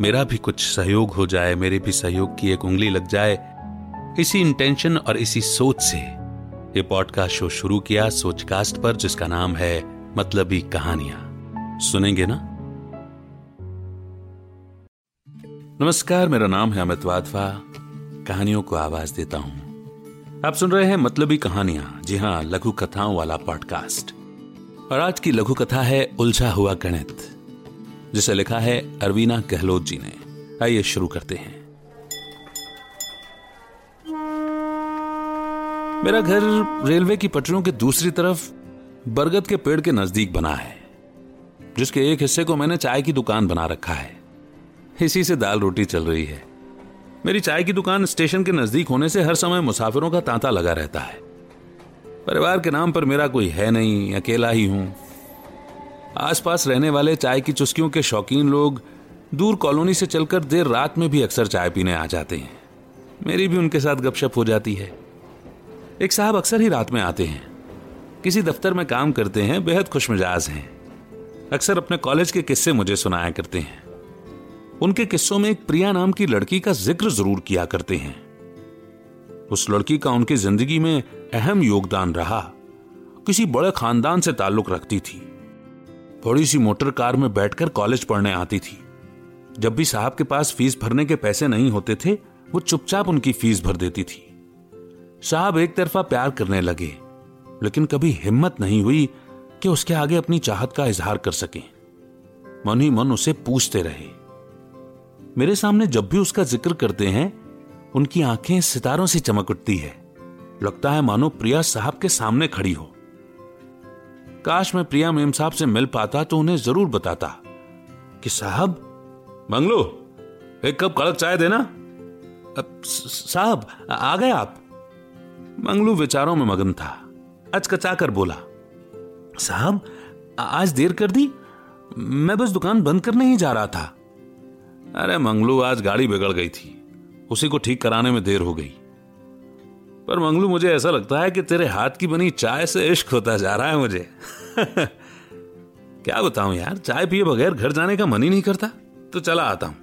मेरा भी कुछ सहयोग हो जाए, मेरे भी सहयोग की एक उंगली लग जाए। इसी इंटेंशन और इसी सोच से ये पॉडकास्ट शो शुरू किया सोचकास्ट पर, जिसका नाम है मतलबी कहानियाँ। सुनेंगे ना? नमस्कार, मेरा नाम है अमित वाधवा। कहानियों को आवाज़ देता हूँ। आप सुन रहे हैं मतलबी कहानियाँ। जी हाँ, लघु कथाओं वाला पॉडकास्ट और आज की लघु कथा है, उलझा हुआ गणित। जिसे लिखा है अरवीना गहलोत जी ने। आइए शुरू करते हैं। मेरा घर रेलवे की पटरियों के दूसरी तरफ़ बरगद के पेड़ के नज़दीक बना है, जिसके एक हिस्से को मैंने चाय की दुकान बना रखा है। इसी से दाल रोटी चल रही है। मेरी चाय की दुकान स्टेशन के नज़दीक होने से हर समय मुसाफिरों का तांता लगा रहता है। परिवार के नाम पर मेरा कोई है नहीं, अकेला ही हूँ। आसपास रहने वाले चाय की चुस्कियों के शौकीन लोग दूर कॉलोनी से चलकर देर रात में भी अक्सर चाय पीने आ जाते हैं। मेरी भी उनके साथ गपशप हो जाती है। एक साहब अक्सर ही रात में आते हैं। किसी दफ्तर में काम करते हैं, बेहद खुशमिजाज हैं। अक्सर अपने कॉलेज के किस्से मुझे सुनाया करते हैं। उनके किस्सों में एक प्रिया नाम की लड़की का ज़िक्र ज़रूर किया करते हैं। उस लड़की का उनकी ज़िंदगी में अहम योगदान रहा। किसी बड़े खानदान से ताल्लुक रखती थी। बड़ी सी मोटर कार में बैठकर कॉलेज पढ़ने आती थी। जब भी साहब के पास फ़ीस भरने के पैसे नहीं होते थे, वो चुपचाप उनकी फ़ीस भर देती थी। साहब एक तरफा प्यार करने लगे, लेकिन कभी हिम्मत नहीं हुई कि उसके आगे अपनी चाहत का इजहार कर सके। मन ही मन उसे पूछते रहे। मेरे सामने जब भी उसका ज़िक्र करते हैं, उनकी आँखें सितारों से चमक उठती है। लगता है मानो प्रिया साहब के सामने खड़ी हो। काश मैं प्रिया मेम साहब से मिल पाता तो उन्हें ज़रूर बताता। कि साहब? मंगलू एक कप कड़क चाय देना। साहब, आ गए आप। मंगलू विचारों में मगन था। अचकचा कर बोला, साहब आज देर कर दी? मैं बस दुकान बंद करने ही जा रहा था। अरे मंगलू आज गाड़ी बिगड़ गई थी। उसी को ठीक कराने में देर हो गई। पर मंगलू, मुझे ऐसा लगता है कि तेरे हाथ की बनी चाय से इश्क होता जा रहा है मुझे। क्या बताऊँ यार, चाय पिए बगैर घर जाने का मन ही नहीं करता। तो चला आता हूँ।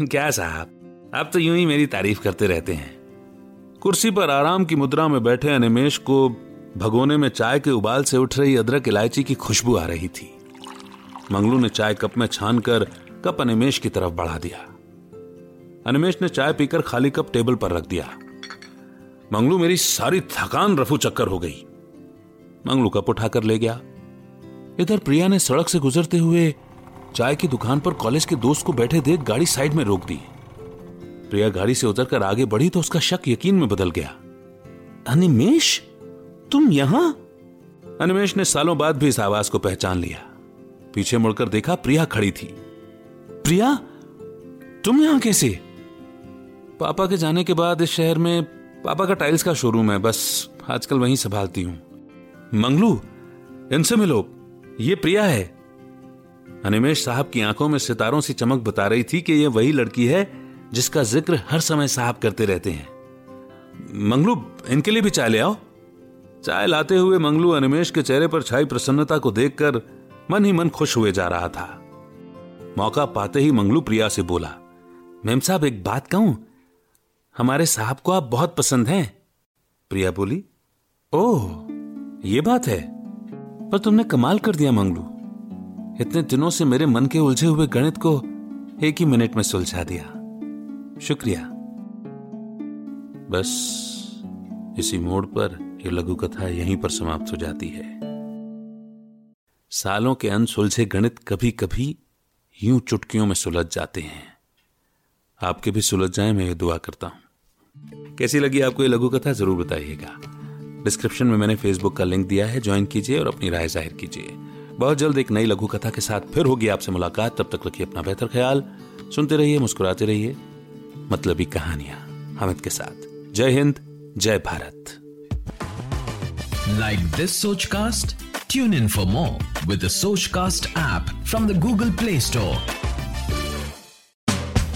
क्या साहब आप तो यूँ ही मेरी तारीफ़ करते रहते हैं। कुर्सी पर आराम की मुद्रा में बैठे अनिमेश को भगोने में चाय के उबाल से उठ रही अदरक इलायची की खुशबू आ रही थी। मंगलू ने चाय कप में छान कर कप अनिमेश की तरफ़ बढ़ा दिया। अनिमेश ने चाय पीकर खाली कप टेबल पर रख दिया। मंगलू मेरी सारी थकान रफू चक्कर हो गई। मंगलू कप उठाकर ले गया। इधर प्रिया ने सड़क से गुजरते हुए चाय की दुकान पर कॉलेज के दोस्त को बैठे देख गाड़ी साइड में रोक दी। प्रिया गाड़ी से उतरकर आगे बढ़ी तो उसका शक यकीन में बदल गया। अनिमेश तुम यहाँ? अनिमेश ने सालों बाद भी इस आवाज़ को पहचान लिया। पीछे मुड़कर देखा प्रिया खड़ी थी। प्रिया तुम यहाँ कैसे? पापा के जाने के बाद इस शहर में पापा का टाइल्स का शोरूम है, बस आजकल वहीं संभालती हूँ। मंगलू, इनसे मिलो। ये प्रिया है। अनिमेश साहब की आँखों में सितारों से चमक बता रही थी कि यह वही लड़की है जिसका ज़िक्र हर समय साहब करते रहते हैं। मंगलू, इनके लिए भी चाय ले आओ। चाय लाते हुए मंगलू अनिमेश के चेहरे पर छाई प्रसन्नता को देखकर मन ही मन खुश हुए जा रहा था। मौका पाते ही मंगलू प्रिया से बोला, मेम साहब, एक बात कहूँ? हमारे साहब को आप बहुत पसंद हैं। प्रिया बोली, ओह, ये बात है। पर तुमने कमाल कर दिया मंगलू। इतने दिनों से मेरे मन के उलझे हुए गणित को एक ही मिनट में सुलझा दिया। शुक्रिया। बस, इसी मोड़ पर यह लघु कथा यहीं पर समाप्त हो जाती है। सालों के अनसुलझे गणित कभी कभी यूँ चुटकियों में सुलझ जाते हैं। आपके भी सुलझ जाए मैं ये दुआ करता हूँ। कैसी लगी आपको ये लघु कथा ज़रूर बताइएगा। डिस्क्रिप्शन में मैंने फेसबुक का लिंक दिया है, ज्वाइन कीजिए और अपनी राय ज़ाहिर कीजिए। बहुत जल्द एक नई लघु कथा के साथ फिर होगी आपसे मुलाकात। तब तक रखिए अपना बेहतर ख्याल, सुनते रहिए, मुस्कुराते रहिए। मतलबी कहानियाँ हमिद के साथ। Jai Hind, Jai Bharat. Like this Soch cast tune in for more with Soch cast app from the Google Play Store